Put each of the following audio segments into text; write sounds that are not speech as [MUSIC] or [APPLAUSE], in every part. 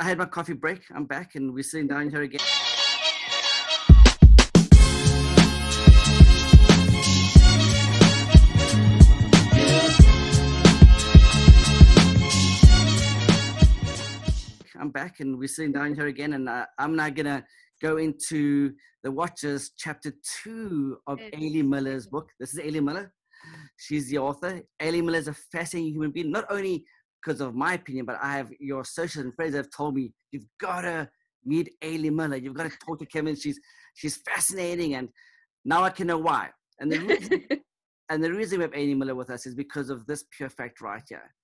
I had my coffee break. I'm back, and we're sitting down here again. I'm back, and we're sitting down here again, and uh, I'm now gonna go into the Watchers, chapter two of. Ailey Miller's book. This is Ailey Miller. She's the author. Ailey Miller is a fascinating human being, not only because of my opinion, but I have your associates and friends have told me you've got to meet Ailey Miller. You've got to talk to Kevin. She's she's fascinating, and now I can know why. And the reason, [LAUGHS] and the reason we have Ailey Miller with us is because of this pure fact right here.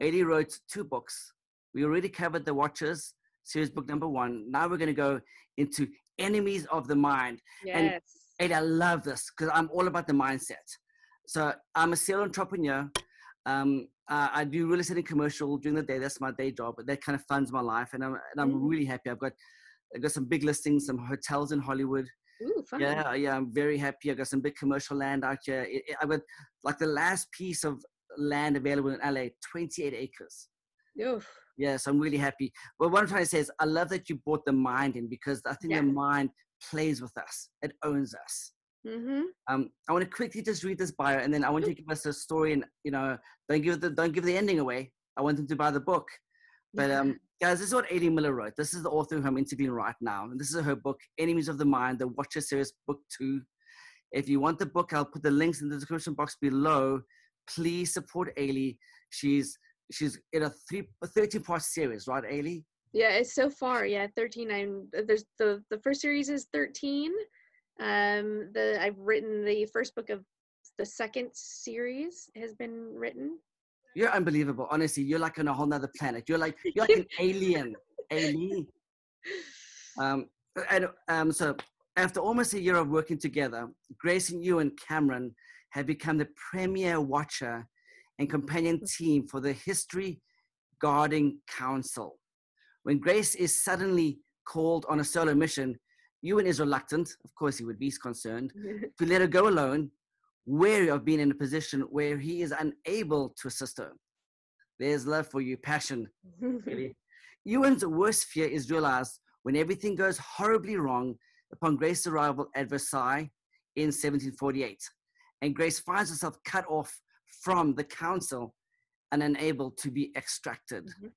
Ailey wrote two books. We already covered The Watchers, series book number one. Now we're going to go into Enemies of the Mind. yes. And I love this because I'm all about the mindset. So I'm a serial entrepreneur. Um, uh, I do real estate and commercial during the day. That's my day job. But that kind of funds my life, and I'm and I'm Mm. really happy. I've got I've got some big listings, some hotels in Hollywood. Ooh. Yeah, yeah, I'm very happy. I've got some big commercial land out here. It, it- I got like the last piece of land available in LA, 28 acres. Oof. Yes, I'm really happy. But what I'm trying to say is, I love that you brought the mind in because I think Yeah. the mind plays with us. It owns us. Mm-hmm. Um, I want to quickly just read this bio, and then I want you to give us a story. And you know, don't give the don't give the ending away. I want them to buy the book. But um, guys, this is what Ailey Miller wrote. This is the author who I'm interviewing right now, and this is her book, Enemies of the Mind: The Watcher Series, Book Two. If you want the book, I'll put the links in the description box below. Please support Ailey. She's she's in a three a 13 part series, right, Ailey? Yeah, it's so far. Yeah, thirteen. I'm there's the the first series is thirteen. Um, the I've written the first book of the second series has been written. You're unbelievable. Honestly, you're like on a whole nother planet. You're like you're like an [LAUGHS] alien. Alien. Um, and um, so after almost a year of working together, Grace and Ewan Cameron have become the premier watcher and companion team for the History Guarding Council. When Grace is suddenly called on a solo mission, Ewan is reluctant, of course he would be, he's concerned, [LAUGHS] to let her go alone, wary of being in a position where he is unable to assist her. There's love for you, passion, really. [LAUGHS] Ewan's worst fear is realized when everything goes horribly wrong upon Grace's arrival at Versailles in 1748. And Grace finds herself cut off from the council and unable to be extracted. Mhm.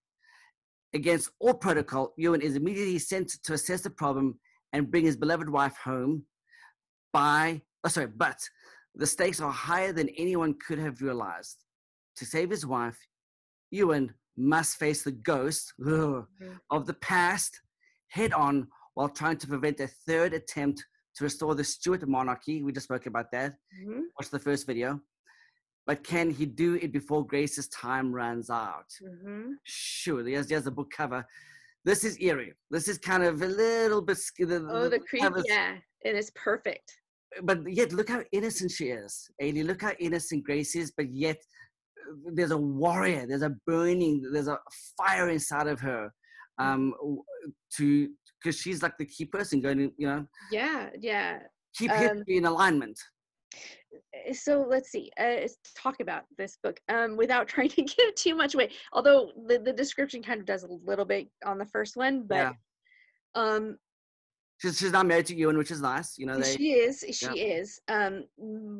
Against all protocol, Ewan is immediately sent to assess the problem and bring his beloved wife home by, oh, sorry, but the stakes are higher than anyone could have realized. To save his wife, Ewan must face the ghost ugh, Mhm. of the past head on while trying to prevent a third attempt to restore the Stuart monarchy. We just spoke about that. Mhm. Watch the first video. But can he do it before Grace's time runs out? Mhm. Sure, there's, there's the book cover. This is eerie. This is kind of a little bit. The, Oh, the creep. cover's- Yeah, and it's perfect. but yet look how innocent she is Ailey. look how innocent grace is but yet uh, there's a warrior there's a burning there's a fire inside of her um to because she's like the key person going you know Yeah, yeah. keep Um, history in alignment so let's see uh, let's talk about this book um, without [LAUGHS] trying to give too much away although the, the description kind of does a little bit on the first one but Yeah. um she's, she's not married to Ewan, which is nice you know they she is she is um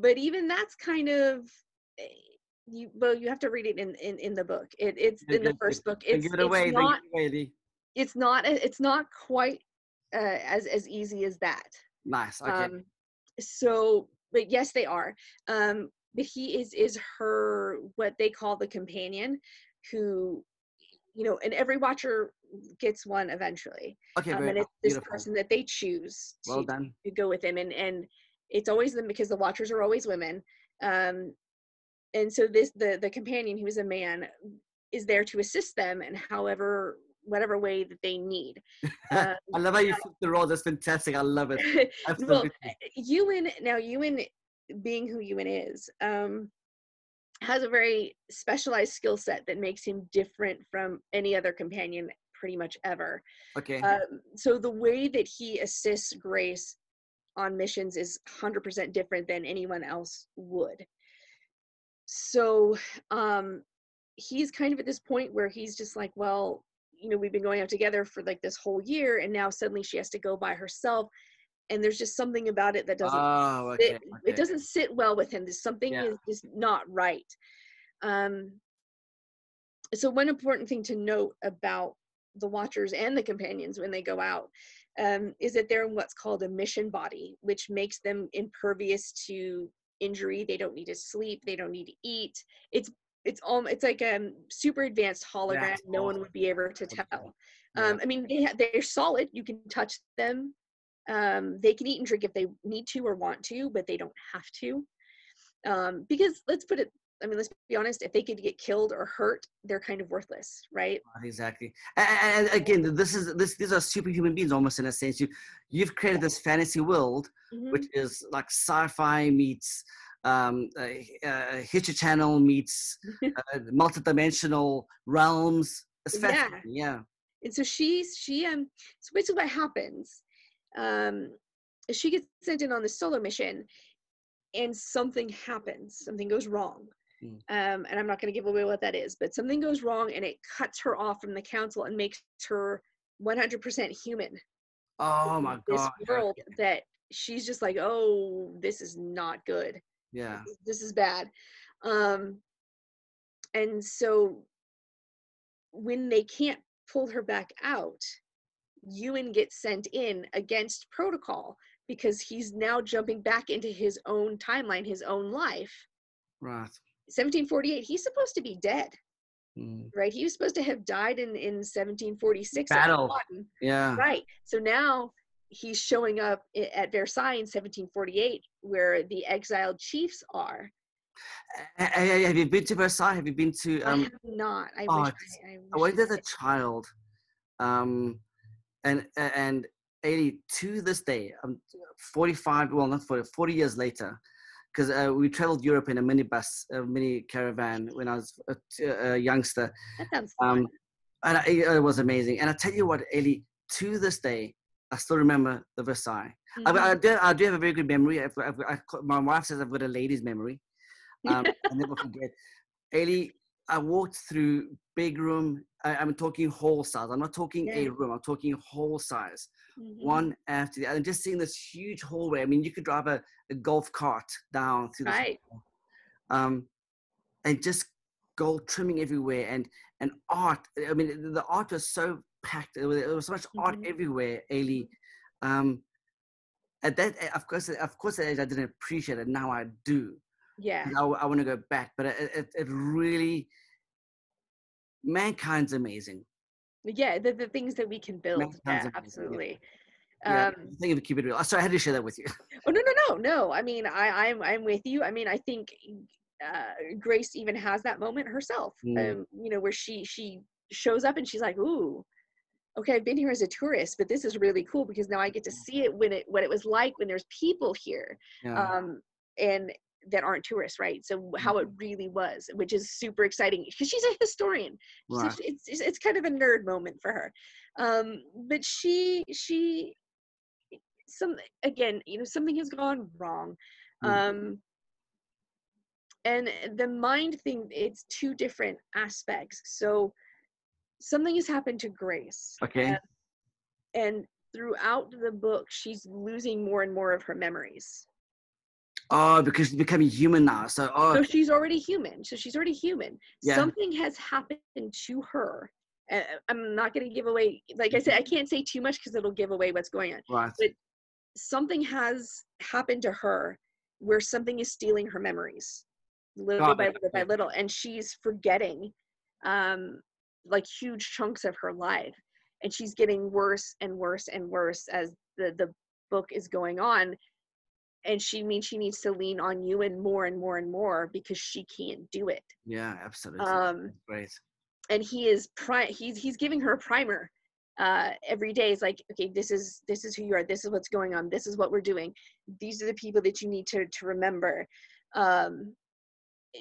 but even that's kind of eh, you well you have to read it in in, in the book. It, it's in the first book. It's, give it away it's not give it away it's not it's not quite uh, as as easy as that. Nice okay. Um so but yes they are. Um but he is is her what they call the companion who you know and every watcher gets one eventually. Okay um, and it's this Beautiful. person that they choose well to, done. to go with him. And and it's always them because the watchers are always women. Um and so this the the companion who is a man is there to assist them. And however whatever way that they need. [LAUGHS] Um, I love how you flip the role that's fantastic I love it. [LAUGHS] Well, absolutely. Ewan now Ewan being who Ewan is um has a very specialized skill set that makes him different from any other companion pretty much ever. Okay. Um, so the way that he assists Grace on missions is 100% different than anyone else would. So um he's kind of at this point where he's just like well you know we've been going out together for like this whole year and now suddenly she has to go by herself and there's just something about it that doesn't Oh, okay. it, okay. it doesn't sit well with him there's something Yeah. is just not right um so one important thing to note about the watchers and the companions when they go out um, is that they're in what's called a mission body which makes them impervious to injury they don't need to sleep they don't need to eat it's it's all it's like a super advanced hologram no one would be able to tell um, I mean, they they're solid. You can touch them. Um, they can eat and drink if they need to or want to, but they don't have to. Um, because let's put it. I mean, let's be honest. If they could get killed or hurt, they're kind of worthless, right? exactly and, and again this is this these are superhuman beings almost in a sense you you've created this fantasy world Mhm. which is like sci-fi meets um uh, uh, History channel meets [LAUGHS] uh, multidimensional realms Yeah. yeah and so she's she um. So basically, what happens? Um, she gets sent in on the solo mission, and something happens. Something goes wrong. Mm. Um, and I'm not going to give away what that is, but something goes wrong, and it cuts her off from the council and makes her 100% human. oh my this god world that she's just like, oh, this is not good. Yeah This- is bad. Um, and so when they can't pull her back out, Ewan gets sent in against protocol because he's now jumping back into his own timeline, his own life. right 1748, he's supposed to be dead, Mm. right? He was supposed to have died in, in 1746. Battle. Yeah Right. So now he's showing up at Versailles in 1748, where the exiled chiefs are. A- a- a- have you been to versailles have you been to I um have not. I oh, wish. I, I I went as a child, um, and and eighty to this day, I'm forty five. Well, not 40, 40 years later, because uh, we traveled Europe in a minibus, a mini caravan when I was a youngster. That sounds fun. Um, and I, it was amazing. And I tell you what, Ellie, to this day, I still remember the Versailles. I, Mhm. I, do, I do have a very good memory. I've, I've, I, my wife says I've got a lady's memory. Um, [LAUGHS] I never forget. Ailey, I walked through big room. I, I'm talking hall size. I'm not talking a room. I'm talking hall size. Mhm. One after the other. And just seeing this huge hallway. I mean, you could drive a, a golf cart down through. Right. hall. Um, and just gold trimming everywhere and and art. I mean, the art was so packed. There was, there was so much art Mhm. everywhere, Ailey. Um, at that, of course, of course, at age, I didn't appreciate it. Now I do. Yeah. I, want to go back, but it, it, it really, mankind's amazing. Yeah. The, the things that we can build. Sounds Yeah, amazing, absolutely. Yeah, Um, thank you for keeping it real. Sorry, I had to share that with you. [LAUGHS] oh no no no no. I mean I I'm I'm with you. I mean I think uh, Grace even has that moment herself. Mm. Um, you know where she she shows up and she's like, ooh. Okay, I've been here as a tourist, but this is really cool because now I get to see it when it what it was like when there's people here. Yeah. um, and that aren't tourists, right? So how it really was, which is super exciting because she's a historian. A- Right. it's, it's it's kind of a nerd moment for her, um, but she she some again, you know, something has gone wrong, Mm. um, and the mind thing it's two different aspects. So something has happened to Grace, okay. uh, and throughout the book, she's losing more and more of her memories. oh, because she's becoming human now. So, oh, so she's already human so she's already human Yeah. something has happened to her uh, i'm not going to give away like i said i can't say too much because it'll give away what's going on right. But something has happened to her where something is stealing her memories little Got by it, little by little and she's forgetting um like huge chunks of her life. And she's getting worse and worse and worse as the the book is going on. And she means she needs to lean on you and more and more and more because she can't do it. Yeah, absolutely. um Great. and he is pri- he's he's giving her a primer uh every day. Is like okay this is this is who you are. This is what's going on. This is what we're doing. These are the people that you need to to remember. Um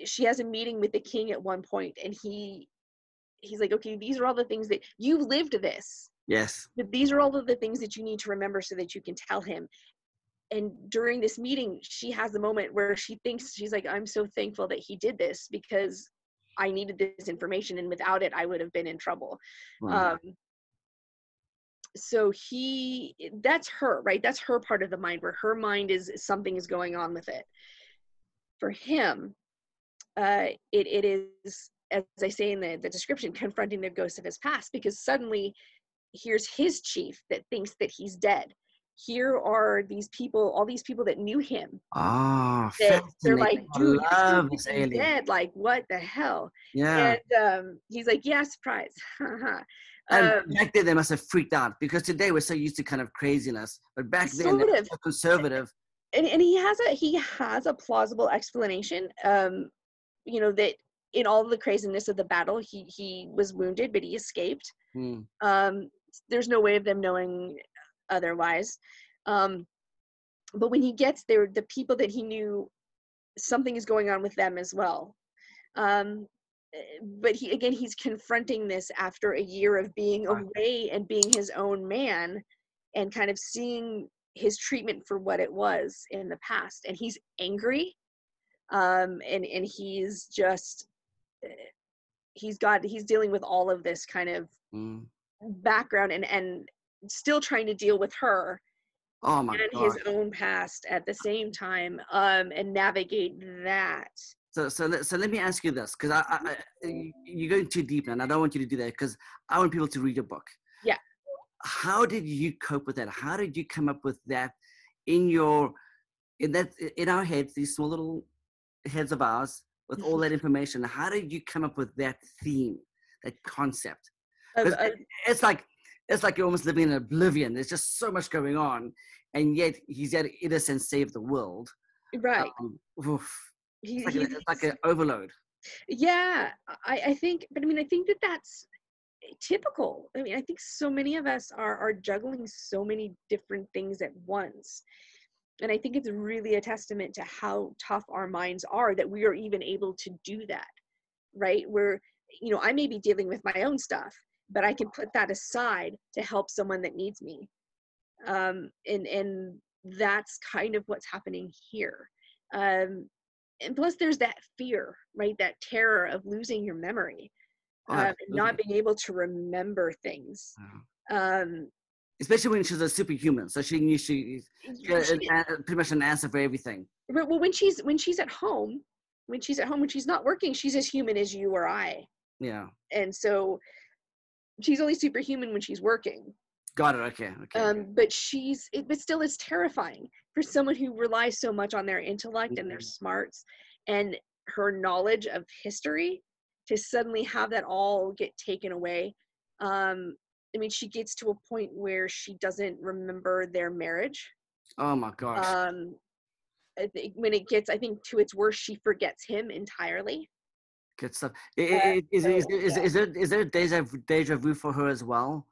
she has a meeting with the king at one point and he he's like okay these are all the things that you've lived this Yes. but these are all of the things that you need to remember so that you can tell him and during this meeting she has a moment where she thinks she's like i'm so thankful that he did this because I needed this information, and without it, I would have been in trouble. Right. Um, so he, that's her, right? That's her part of the mind where her mind is something is going on with it. For him, uh, it, it is, as I say in the, the description, confronting the ghost of his past because suddenly here's his chief that thinks that he's dead. Here are these people, all these people that knew him. Ah, That they're like, dude, love you're this seriously alien. dead. Like, what the hell? Yeah. And um, he's like, yeah, surprise. [LAUGHS] And um, back then they must have freaked out because today we're so used to kind of craziness, but back then they were of. so conservative. and, and he has a he has a plausible explanation um you know that in all the craziness of the battle he he was wounded but he escaped. Hmm. um there's no way of them knowing otherwise. Um but when he gets there the people that he knew something is going on with them as well. Um but he again he's confronting this after a year of being away and being his own man and kind of seeing his treatment for what it was in the past. And he's angry um and and he's just he's got he's dealing with all of this kind of Hmm. background and and still trying to deal with her Oh my and god. his own past at the same time um and navigate that So, so, let, so let me ask you this, because I, I, I, you- you're going too deep now, and I don't want you to do that, because I want people to read your book. Yeah. How did you cope with that? How did you come up with that in your, in that, in our heads, these small little heads of ours, with all that information? How did you come up with that theme, that concept? of, 'Cause of, it- it's like, it's like you're almost living in oblivion. There's just so much going on, and yet he's yet innocent, save the world. right Um, he, It's like, a, it's like an overload. yeah i i think but i mean i think that that's typical i mean i think so many of us are are juggling so many different things at once and i think it's really a testament to how tough our minds are that we are even able to do that right? Where you know i may be dealing with my own stuff but i can put that aside to help someone that needs me. Um and and that's kind of what's happening here. Um and plus there's that fear right? That terror of losing your memory Oh, um, and not being able to remember things. Um especially when she's a superhuman. So she knew she, she she- an- a- pretty much an answer for everything. Well when she's when she's at home when she's at home when she's not working she's as human as you or i Yeah, and so she's only superhuman when she's working got it. Okay, okay. um but she's it, but still it's terrifying for someone who relies so much on their intellect and their Mhm. smarts and her knowledge of history to suddenly have that all get taken away um i mean she gets to a point where she doesn't remember their marriage oh my gosh. um I think when it gets i think to its worst she forgets him entirely Good stuff. Uh, Is, is, is, is, there, is there a deja, vu- deja vu for her as well?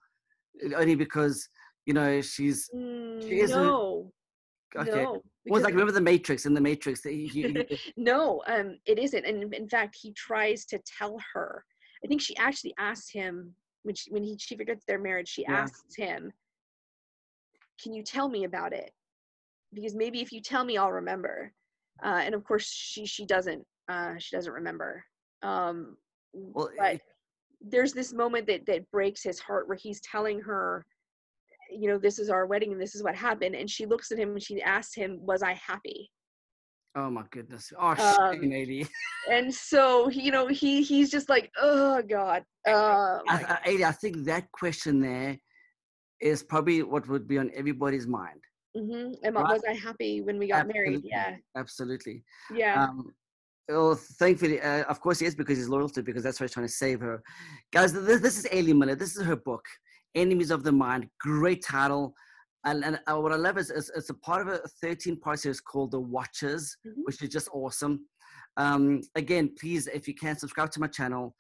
Only because, you know, she's, Mm, She isn't- no okay. no Well, like, remember the Matrix, in the Matrix, that he, he- [LAUGHS] no um it isn't and in fact he tries to tell her i think she actually asked him when she when he she forgets their marriage she Yeah. asks him can you tell me about it? Because maybe if you tell me i'll remember. Uh and of course she she doesn't uh she doesn't remember. Um well, but there's this moment that that breaks his heart where he's telling her you know this is our wedding and this is what happened. And she looks at him and she asks him was i happy oh my goodness. Oh, um, lady. and so you know he he's just like oh god uh I, I, Ailey, I think that question there is probably what would be on everybody's mind. hmm and Right. was i happy when we got married yeah Absolutely. yeah Um, well, thankfully, uh, of course, he is because he's loyal to her, because that's why he's trying to save her. Guys, this, this is Aileen Miller. This is her book, Enemies of the Mind. Great title. And, and what I love is, is it's a part of a 13 part series called The Watchers, Mhm. which is just awesome. Um, again, please, if you can, subscribe to my channel,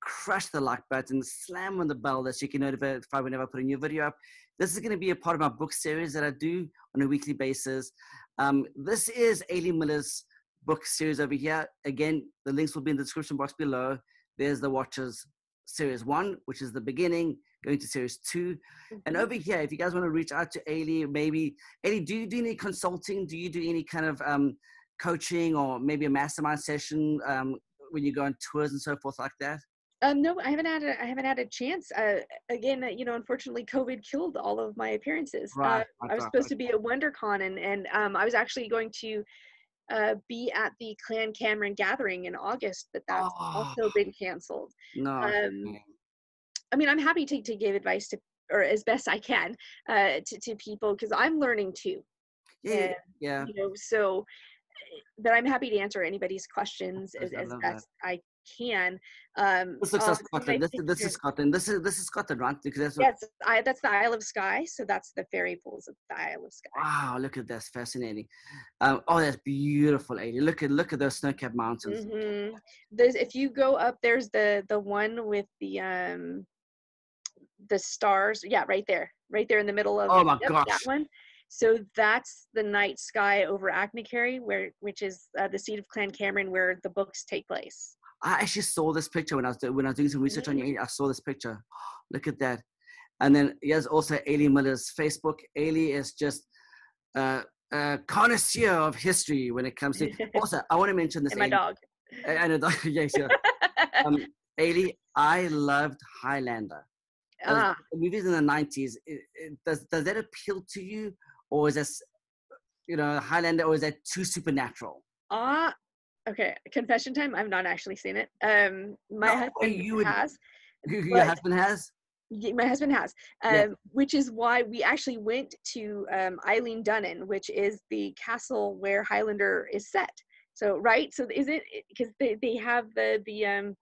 crush the like button, slam on the bell that you can notify whenever I put a new video up. This is going to be a part of my book series that I do on a weekly basis. Um, this is Aileen Miller's book series over here. Again, the links will be in the description box below. There's the Watchers series one, which is the beginning, going to series two. And Mhm. over here, if you guys want to reach out to Ailey, maybe Ailey, do you do any consulting? Do you do any kind of um, coaching or maybe a mastermind session? Um, when you go on tours and so forth like that? Um, no, I haven't had a, I haven't had a chance. Uh, again, uh, you know, unfortunately, COVID killed all of my appearances. Right, Uh, I was supposed to be at WonderCon, and and um, I was actually going to uh, be at the Clan Cameron gathering in August, but that's also Oh. been canceled. No. Um. I mean, I'm happy to to give advice to, or as best I can, uh, to to people because I'm learning too. yeah, yeah, and, yeah. You know, so, but I'm happy to answer anybody's questions as, as love that. best I can. Um, This looks like Scotland. This, this is. Scotland. This is this is Scotland, right? Because that's Yes, I, that's the Isle of Skye. So that's the fairy pools of the Isle of Skye. wow, look at this, fascinating. Um, oh, that's beautiful, Adi. Look at look at those snow-capped mountains. Mm-hmm. There's if you go up, there's the the one with the um the stars. Yeah, right there, right there in the middle of. Oh my yep, gosh. that one. So that's the night sky over Achnacarry, where which is uh, the seat of Clan Cameron, where the books take place. I actually saw this picture when I was do- when I was doing some research on Mm. you. I saw this picture. [GASPS] Look at that. And then here's also Ailey Miller's Facebook. Ailey is just uh, a connoisseur of history when it comes to. [LAUGHS] Also, I want to mention this. and my Ailey. dog. I know. that- yes, yeah. [LAUGHS] Um, Ailey, I loved Highlander. Ah, movies in the nineties. Does does that appeal to you, or is this, you know, Highlander, or is that too supernatural? ah, okay. Confession time. I've not actually seen it. Um, my No husband you would- has. Your husband has. My husband has um, Yeah. which is why we actually went to um, eilean donan which is the castle where highlander is set so right so is it because they, they have the the um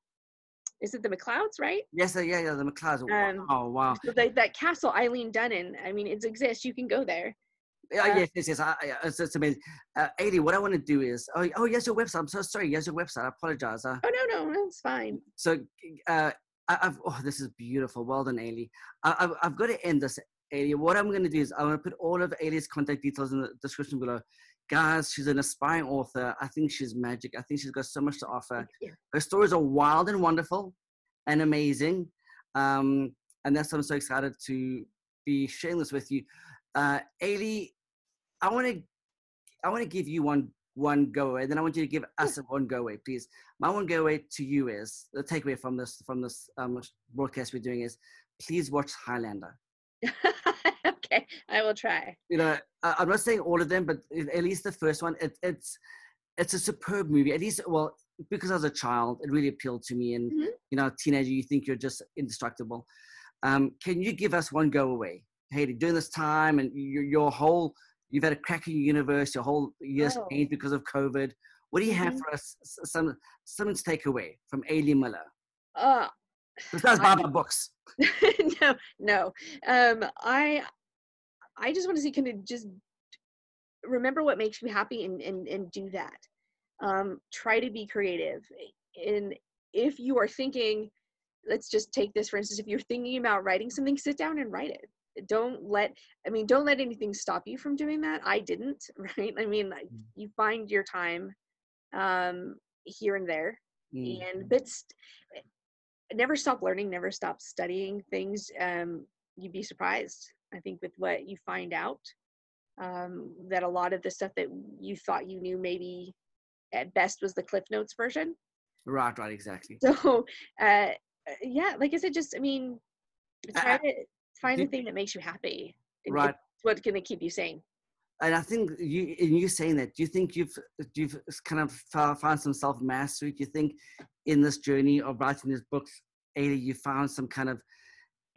is it the mcleods right Yes, uh, yeah, yeah. The McLeods. Um, wow, wow. so they, that castle eilean donan i mean it exists you can go there Uh, yes, yes, yes. I, I, it's, it's amazing. Uh, what I want to do is, oh, oh, yes, your website. I'm so sorry. Yes, your website. I apologize. Uh, oh no no it's fine so, uh, I, I've, oh, this is beautiful. Well done, Ailey. I, I've, I've got to end this, Ailey. What I'm going to do is I'm going to put all of Ailey's contact details in the description below. Guys, she's an aspiring author. I think she's magic. I think she's got so much to offer. Her stories are wild and wonderful and amazing. Um, and that's why I'm so excited to be sharing this with you. Uh, Ailey, I want to I want to give you one one go away, then I want you to give us a one go away, please. My one go away to you is the takeaway from this from this um, broadcast we're doing is please watch Highlander. [LAUGHS] okay [LAUGHS] i will try You know, I, I'm not saying all of them, but at least the first one. It, it's it's a superb movie. At least, well, because I was a child, it really appealed to me. And Mhm. you know, teenager, you think you're just indestructible. Um, can you give us one go away, Haiti? During this time, and your, your whole, you've had a cracking universe. Your whole year's Oh. changed because of COVID. What do you have Mhm. for us? Some something to take away from Ailey Miller. uh Besides my books. [LAUGHS] no, no. Um, I, I just want to see kind of just remember what makes you happy and and and do that. Um, try to be creative. And if you are thinking, let's just take this for instance. If you're thinking about writing something, sit down and write it. Don't let. I mean, don't let anything stop you from doing that. I didn't. [LAUGHS] Right. I mean, like, Mm. you find your time um, here and there Mm. and but st- never stop learning never stop studying things um, you'd be surprised i think with what you find out um, that a lot of the stuff that you thought you knew maybe at best was the cliff notes version Right, right, exactly. so uh, yeah like i said just i mean try I- to find the did- thing that makes you happy Right. it's what's going to keep you sane And I think you, in you saying that, do you think you've you've kind of found some self mastery? Do you think in this journey of writing these books, Ada, you found some kind of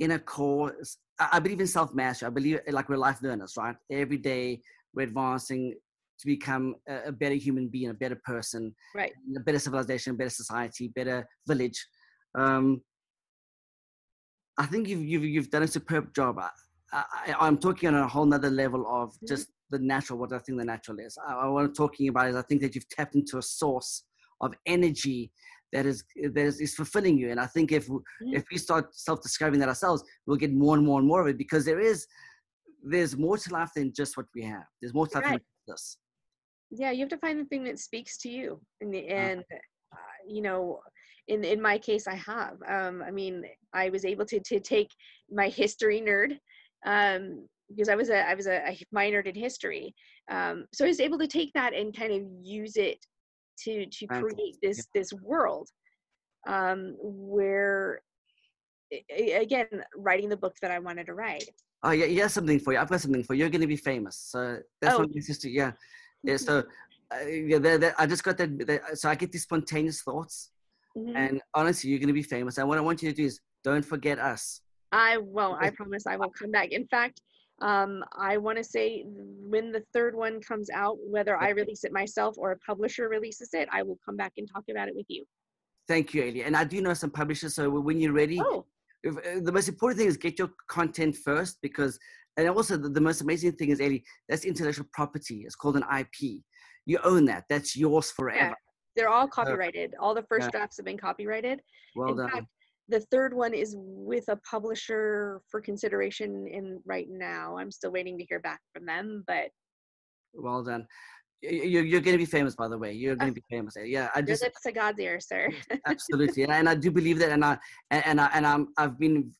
inner core? I believe in self mastery. I believe like we're life learners, right? Every day we're advancing to become a, better human being, a better person, right a better civilization, a better society, better village. Um, I think you've, you've, you've done a superb job. I, I, I'm talking on a whole nother level of Mhm. just the natural, what I think the natural is. I, I, what I'm talking about is I think that you've tapped into a source of energy that is that is, is fulfilling you. And I think if Mhm. if we start self-discovering that ourselves, we'll get more and more and more of it because there is there's more to life than just what we have. There's more to life Right. than this. yeah you have to find the thing that speaks to you the Uh-huh. and uh, you know in in my case i have um i mean i was able to to take my history nerd um because i was a i was a, a minored in history um so i was able to take that and kind of use it to to create this this world um, where again writing the book that I wanted to write. Oh yeah, yeah, something for you. I've got something for you. You're going to be famous. So that's Oh. what my sister. Yeah, yeah. So uh, yeah, that, that, I just got that. So I get these spontaneous thoughts, Mhm. and honestly, you're going to be famous. And what I want you to do is don't forget us. I won't. I promise I will come back. In fact, um, I want to say when the third one comes out, whether I release it myself or a publisher releases it, I will come back and talk about it with you. Thank you, Ailey. And I do know some publishers. So when you're ready, Oh, if, uh, the most important thing is get your content first because and also the, the most amazing thing is Ellie, that's intellectual property it's called an ip you own that that's yours forever they're all copyrighted. All the first Yeah. drafts have been copyrighted. well In done fact, the third one is with a publisher for consideration in right now. I'm still waiting to hear back from them, but well done. You're, you're going to be famous by the way. You're going to be famous. Yeah i your just lips to God's ear, sir. absolutely. And I, and I do believe that and i and, i and i'm i've been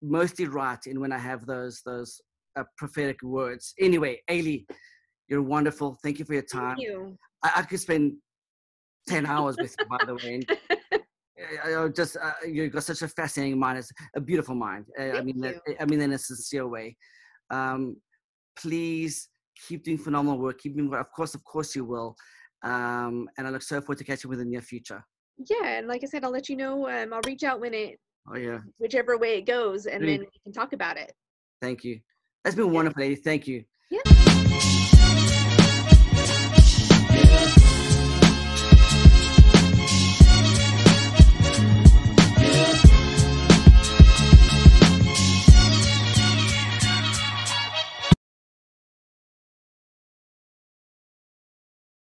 mostly right in when i have those those uh, prophetic words. Anyway Ailey, you're wonderful. Thank you for your time. Thank you. I, I could spend 10 hours with you by the way and [LAUGHS] I- I just uh, you've got such a fascinating mind. It's a beautiful mind. Uh, I Thank mean, that, you. I mean, in a sincere way. Um, please keep doing phenomenal work. Keep doing, of course, of course, you will. Um, and I look so forward to catching with in the near future. Yeah, and like I said, I'll let you know. Um, I'll reach out when it, Oh yeah, whichever way it goes, and Great. then we can talk about it. thank you. That's been Yeah. wonderful, lady. Thank you. Yeah.